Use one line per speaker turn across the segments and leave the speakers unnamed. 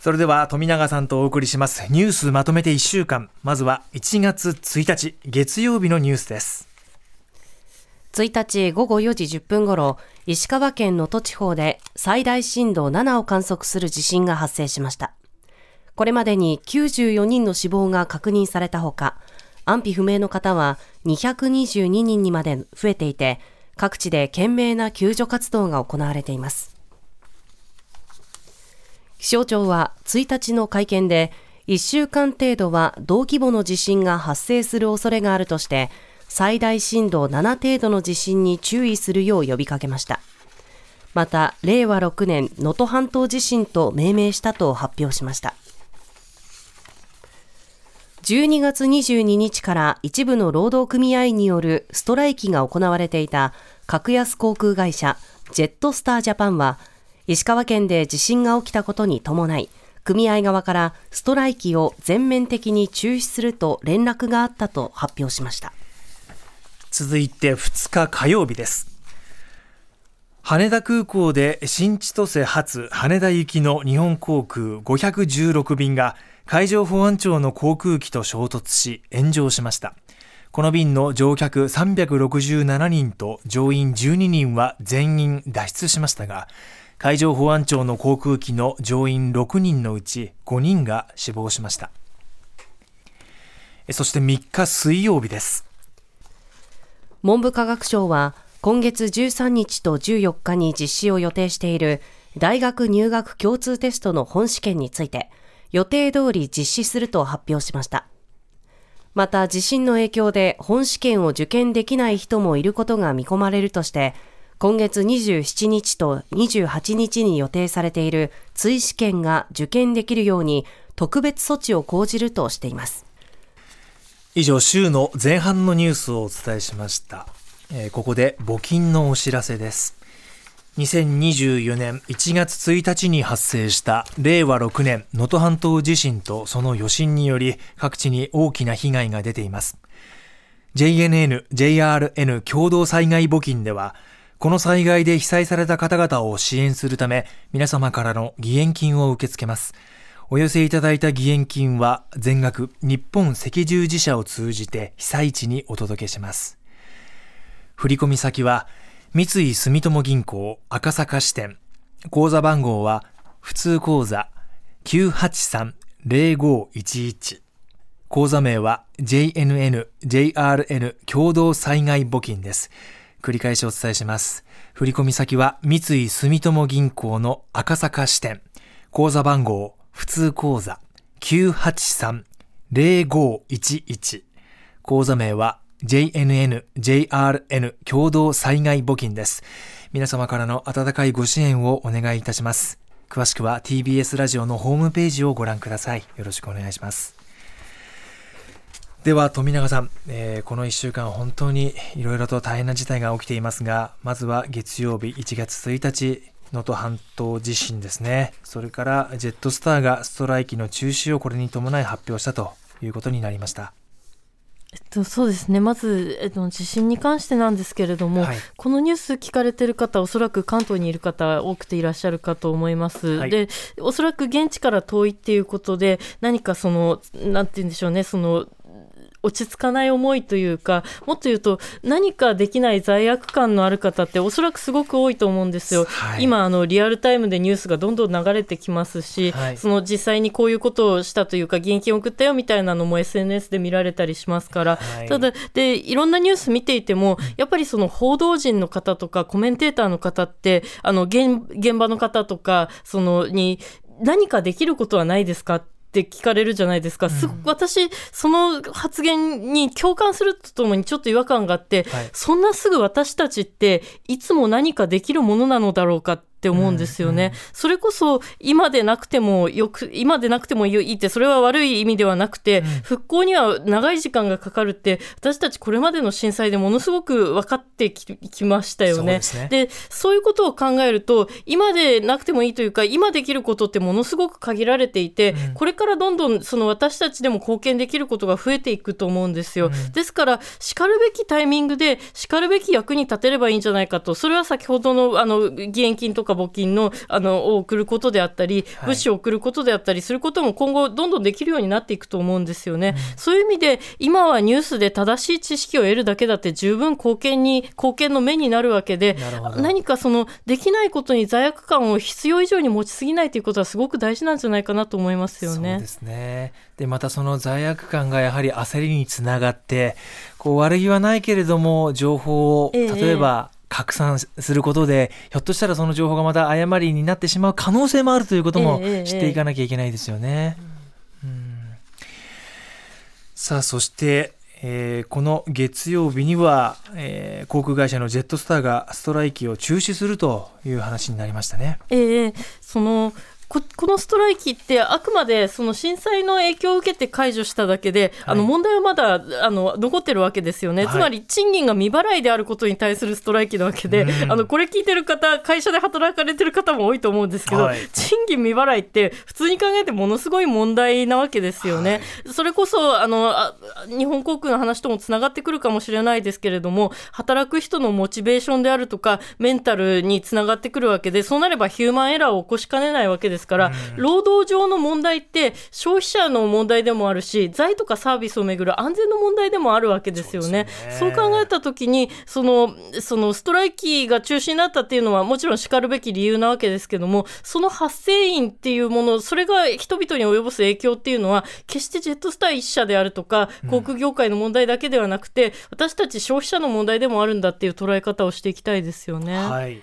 それでは富永さんとお送りします。ニュースまとめて1週間。まずは1月1日月曜日のニュースです。
1日午後4時10分ごろ石川県能登地方で最大震度7を観測する地震が発生しました。これまでに94人の死亡が確認されたほか安否不明の方は222人にまで増えていて各地で懸命な救助活動が行われています。気象庁は1日の会見で1週間程度は同規模の地震が発生する恐れがあるとして最大震度7程度の地震に注意するよう呼びかけました。また令和6年能登半島地震と命名したと発表しました。12月22日から一部の労働組合によるストライキが行われていた格安航空会社ジェットスタージャパンは石川県で地震が起きたことに伴い、組合側からストライキを全面的に中止すると連絡があったと発表しました。
続いて2日火曜日です。羽田空港で新千歳発羽田行きの日本航空516便が海上保安庁の航空機と衝突し炎上しました。この便の乗客367人と乗員12人は全員脱出しましたが、海上保安庁の航空機の乗員6人のうち5人が死亡しました。そして3日水曜日です。
文部科学省は今月13日と14日に実施を予定している大学入学共通テストの本試験について予定通り実施すると発表しました。また地震の影響で本試験を受験できない人もいることが見込まれるとして今月27日と28日に予定されている追試験が受験できるように特別措置を講じるとしています。
以上週の前半のニュースをお伝えしました、えー、ここで募金のお知らせです。2024年1月1日に発生した令和6年能登半島地震とその余震により各地に大きな被害が出ています。JNN、JRN 共同災害募金ではこの災害で被災された方々を支援するため、皆様からの義援金を受け付けます。お寄せいただいた義援金は全額日本赤十字社を通じて被災地にお届けします。振込先は三井住友銀行赤坂支店。口座番号は普通口座983-0511。口座名は JNN、JRN 共同災害募金です。繰り返しお伝えします。振込先は三井住友銀行の赤坂支店。口座番号、普通口座983-0511。口座名は JNN、JRN 共同災害募金です。皆様からの温かいご支援をお願いいたします。詳しくは TBS ラジオのホームページをご覧ください。よろしくお願いします。では富永さん、えー、この1週間本当にいろいろと大変な事態が起きていますがまずは月曜日1月1日能登半島地震ですね。それからジェットスターがストライキの中止をこれに伴い発表したということになりました。
えっと、そうですね。まず、えっと、地震に関してなんですけれども、はい、このニュース聞かれてる方おそらく関東にいる方多くていらっしゃるかと思います、はい、でおそらく現地から遠いっていうことで何かそのなんて言うんでしょうね。その落ち着かない思いというか、もっと言うと、何かできない罪悪感のある方って、おそらくすごく多いと思うんですよ。はい、今あの、リアルタイムでニュースがどんどん流れてきますし、はい、その実際にこういうことをしたというか、現金を送ったよみたいなのも SNS で見られたりしますから、はい、ただで、いろんなニュース見ていても、やっぱりその報道陣の方とか、コメンテーターの方って、あの現現場の方とか、そのに、何かできることはないですかって聞かれるじゃないですか、うん、私、その発言に共感するとともにちょっと違和感があって、はい、そんなすぐ私たちっていつも何かできるものなのだろうかっって思うんですよね、うんうん、それこそ今でなくてもよく今でなくてもいいってそれは悪い意味ではなくて、うん、復興には長い時間がかかるって私たちこれまでの震災でものすごく分かってきましたよね。で、ね、そういうことを考えると今でなくてもいいというか今できることってものすごく限られていて、うん、これからどんどんその私たちでも貢献できることが増えていくと思うんですよ。うん、ですからしかるべきタイミングでしかるべき役に立てればいいんじゃないかとそれは先ほどのあの義援金とかか募金のあのを送ることであったり、物資を送ることであったりすることも今後どんどんできるようになっていくと思うんですよね。うん、そういう意味で今はニュースで正しい知識を得るだけだって十分貢献に貢献の目になるわけで何かそのできないことに罪悪感を必要以上に持ちすぎないということはすごく大事なんじゃないかなと思いますよね。
そうですね。でまたその罪悪感がやはり焦りにつながってこう悪気はないけれども情報を例えば、拡散することで、ひょっとしたらその情報がまた誤りになってしまう可能性もあるということも知っていかなきゃいけないですよね。うん、さあそしてえー、この月曜日には、えー、航空会社のジェットスターがストライキを中止するという話になりましたね。
えー、そのここのストライキってあくまでその震災の影響を受けて解除しただけで、はい、あの問題はまだあの残ってるわけですよね、はい、つまり賃金が未払いであることに対するストライキなわけで、あのこれ聞いてる方会社で働かれてる方も多いと思うんですけど、はい、賃金未払いって普通に考えてものすごい問題なわけですよね。それこそあのあ日本航空の話ともつながってくるかもしれないですけれども働く人のモチベーションであるとかメンタルにつながってくるわけでそうなればヒューマンエラーを起こしかねないわけですから、労働上の問題って消費者の問題でもあるし財とかサービスをめぐる安全の問題でもあるわけですよね。そう、ね、考えた時にそのそのストライキが中止になったっていうのはもちろんしかるべき理由なわけですけどもその発生因っていうものそれが人々に及ぼす影響っていうのは決してジェットスター1社であるとか航空業界の問題だけではなくて、うん、私たち消費者の問題でもあるんだっていう捉え方をしていきたいですよね。
はい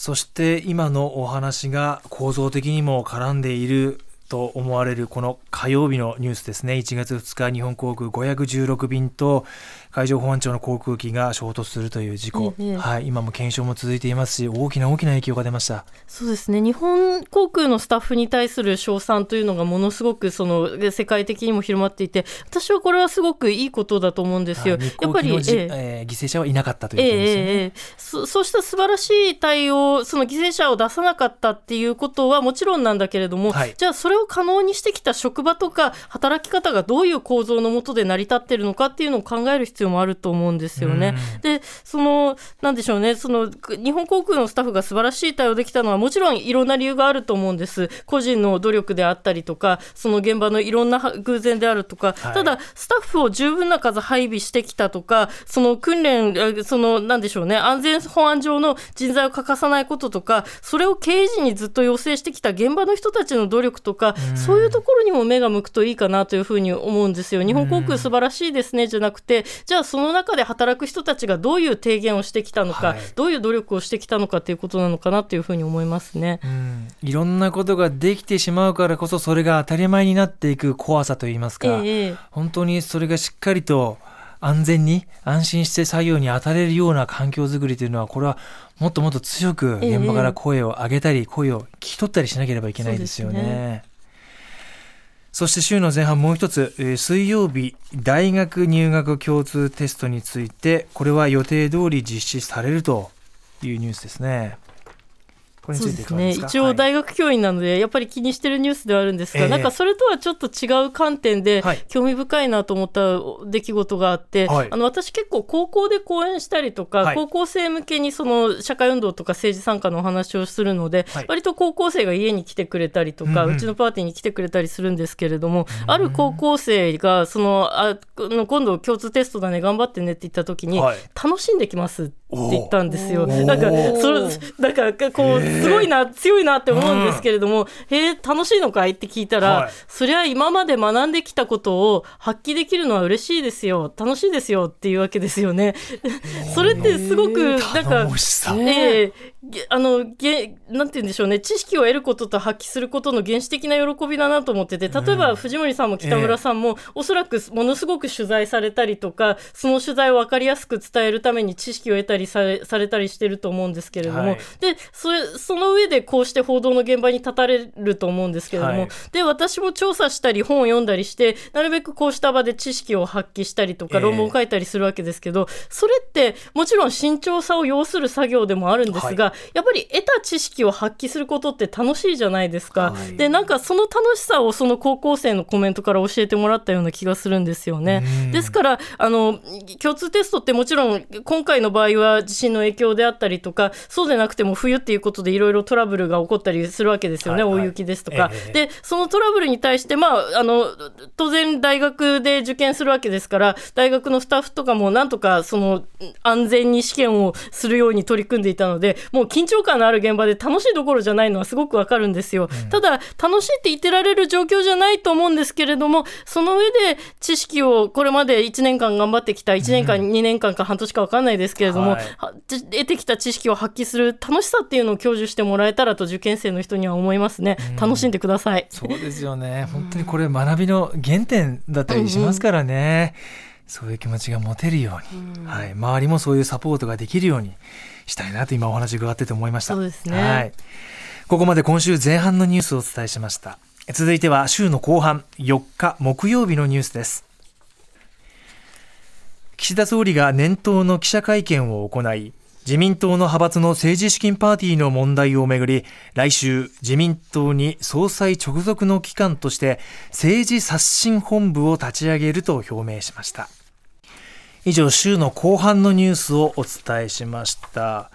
そして今のお話が構造的にも絡んでいると思われるこの火曜日のニュースですね。1月2日日本航空516便と海上保安庁の航空機が衝突するという事故、ええ、はい、今も検証も続いていますし大きな大きな影響が出ました。
そうですね。日本航空のスタッフに対する称賛というのがものすごくその世界的にも広まっていて私はこれはすごくいいことだと思うんですよ。
やっぱり、ええ。ー、犠牲者はいなかったということですね、ええ
そそうした素晴らしい対応その犠牲者を出さなかったっていうことはもちろんなんだけれども、はい、じゃあそれを可能にしてきた職場とか働き方がどういう構造のもとで成り立っているのかっていうのを考える必要もあると思うんですよね。でそのなんでしょうねその日本航空のスタッフが素晴らしい対応できたのはもちろんいろんな理由があると思うんです。個人の努力であったりとかその現場のいろんな偶然であるとか、はい、ただスタッフを十分な数配備してきたとかその訓練そのなんでしょうね安全保安上の人材を欠かさないこととかそれを経営陣にずっと要請してきた現場の人たちの努力とかそういうところにも目が向くといいかなというふうに思うんですよ。日本航空素晴らしいですねじゃなくてじゃあその中で働く人たちがどういう提言をしてきたのか、はい、どういう努力をしてきたのかということなのかなというふうに思いますね。
いろんなことができてしまうからこそそれが当たり前になっていく怖さといいますか、えー、本当にそれがしっかりと安全に安心して作業に当たれるような環境づくりというのはこれはもっともっと強く現場から声を上げたり、声を聞き取ったりしなければいけないですよね。そして週の前半もう一つ、水曜日大学入学共通テストについてこれは予定通り実施されるというニュースですね。
これについていかがですか、ね、一応大学教員なので、やっぱり気にしてるニュースではあるんですが、なんかそれとはちょっと違う観点で興味深いなと思った出来事があって、はい、あの私結構高校で講演したりとか、はい、高校生向けにその社会運動とか政治参加のお話をするので、はい、割と高校生が家に来てくれたりとか、うんうん、うちのパーティーに来てくれたりするんですけれども、うん、ある高校生がそのあ今度共通テストだね頑張ってねって言った時に、楽しんできますって言ったんですよ。なんかそれなんかこうすごいな強いなって思うんですけれども、うん、へえ楽しいのかいって聞いたら、はい、そりゃ今まで学んできたことを発揮できるのは嬉しいですよ。楽しいですよっていうわけですよね。それってすごくなんか、えー、あのげなんて言うんでしょうね。知識を得ることと発揮することの原始的な喜びだなと思ってて例えば藤森さんも北村さんも、えー、おそらくものすごく取材されたりとかその取材を分かりやすく伝えるために知識を得たりされされたりしてると思うんですけれども、はい、でそれその上でこうして報道の現場に立たれると思うんですけれども、はい、で私も調査したり本を読んだりしてなるべくこうした場で知識を発揮したりとか論文を書いたりするわけですけど、えー、それってもちろん慎重さを要する作業でもあるんですが、はい、やっぱり得た知識を発揮することって楽しいじゃないですか。はい、でなんかその楽しさをその高校生のコメントから教えてもらったような気がするんですよね。ですからあの共通テストってもちろん今回の場合が地震の影響であったりとかそうでなくても冬っていうことでいろいろトラブルが起こったりするわけですよね、はいはい、大雪ですとか、えー、でそのトラブルに対して、まあ、あの当然大学で受験するわけですから大学のスタッフとかもなんとかその安全に試験をするように取り組んでいたのでもう緊張感のある現場で楽しいどころじゃないのはすごくわかるんですよ、うん、ただ楽しいって言ってられる状況じゃないと思うんですけれどもその上で知識をこれまで1年間頑張ってきた1年間、うん、2年間か半年か分かんないですけれども、はい、得てきた知識を発揮する楽しさっていうのを享受してもらえたらと受験生の人には思いますね、うん、楽しんでください。
そうですよね。本当にこれ学びの原点だったりしますからね、そういう気持ちが持てるように、はい、周りもそういうサポートができるようにしたいなと今お話伺ってて思いました。
そうですね、
はい、ここまで今週前半のニュースをお伝えしました。続いては週の後半4日木曜日のニュースです岸田総理が年頭の記者会見を行い自民党の派閥の政治資金パーティーの問題をめぐり来週自民党に総裁直属の機関として政治刷新本部を立ち上げると表明しました。以上週の後半のニュースをお伝えしました。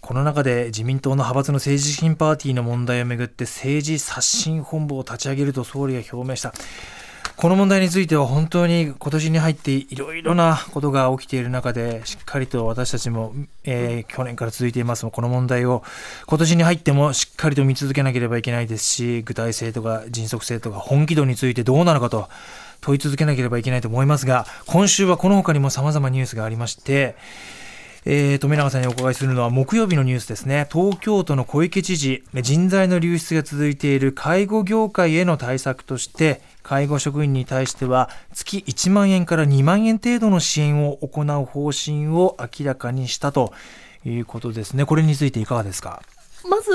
この中で自民党の派閥の政治資金パーティーの問題をめぐって政治刷新本部を立ち上げると総理が表明した。この問題については本当に今年に入っていろいろなことが起きている中でしっかりと私たちも、えー、去年から続いています。この問題を今年に入ってもしっかりと見続けなければいけないですし具体性とか迅速性とか本気度についてどうなのかと問い続けなければいけないと思いますが今週はこの他にも様々ニュースがありましてえー、富永さんにお伺いするのは木曜日のニュースですね。東京都の小池知事人材の流出が続いている介護業界への対策として介護職員に対しては月1万円から2万円程度の支援を行う方針を明らかにしたということですね。これについていかがですか？
まず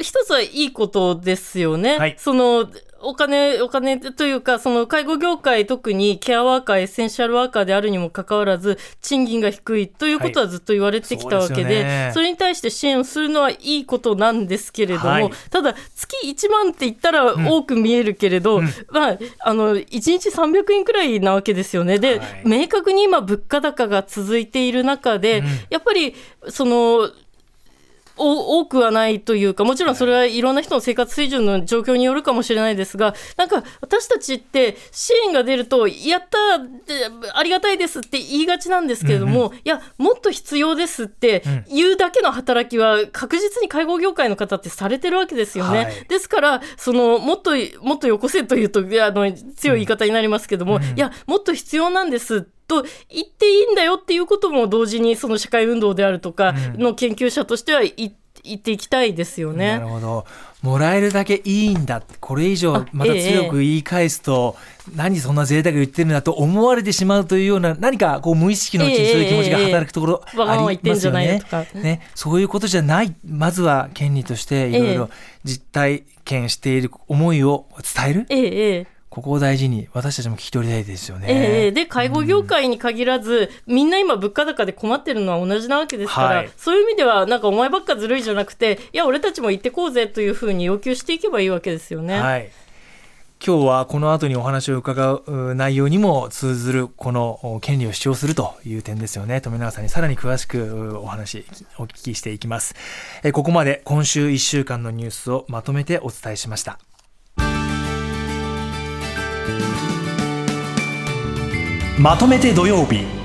一つはいいことですよね。はい、そのお金、お金というか、その介護業界、特にケアワーカー、エッセンシャルワーカーであるにもかかわらず、賃金が低いということはずっと言われてきたわけで、はいそでね、それに対して支援をするのはいいことなんですけれども、はい、ただ、月1万って言ったら多く見えるけれど、うん、まあ、あの、1日300円くらいなわけですよね。で、はい、明確に今、物価高が続いている中で、うん、やっぱり、その、多くはないというか、もちろんそれはいろんな人の生活水準の状況によるかもしれないですが、なんか私たちって支援が出ると、やったありがたいですって言いがちなんですけれども、うんうん、いや、もっと必要ですって言うだけの働きは確実に介護業界の方ってされてるわけですよね。はい、ですから、そのもっともっとよこせというとあの強い言い方になりますけども、うん、いや、もっと必要なんですと言っていいんだよっていうことも同時にその社会運動であるとかの研究者としては言っていきたいですよね。
なるほどもらえるだけいいんだこれ以上また強く言い返すと、ええ、何そんな贅沢言ってるんだと思われてしまうというような何かこう無意識のうちにそういう気持ちが働くところありますよね。え、ねそういうことじゃないまずは権利としていろいろ実体験している思いを伝える。ええここを大事に私たちも聞き取りたいですよね。
えー、で介護業界に限らず、うん、みんな今物価高で困ってるのは同じなわけですから、はい、そういう意味ではなんかお前ばっかずるいじゃなくていや俺たちも行ってこうぜというふうに要求していけばいいわけですよね。
はい。今日はこの後にお話を伺う内容にも通ずるこの権利を主張するという点ですよね。富永さんにさらに詳しくお話お聞きしていきます。ここまで今週1週間のニュースをまとめてお伝えしましたまとめて土曜日。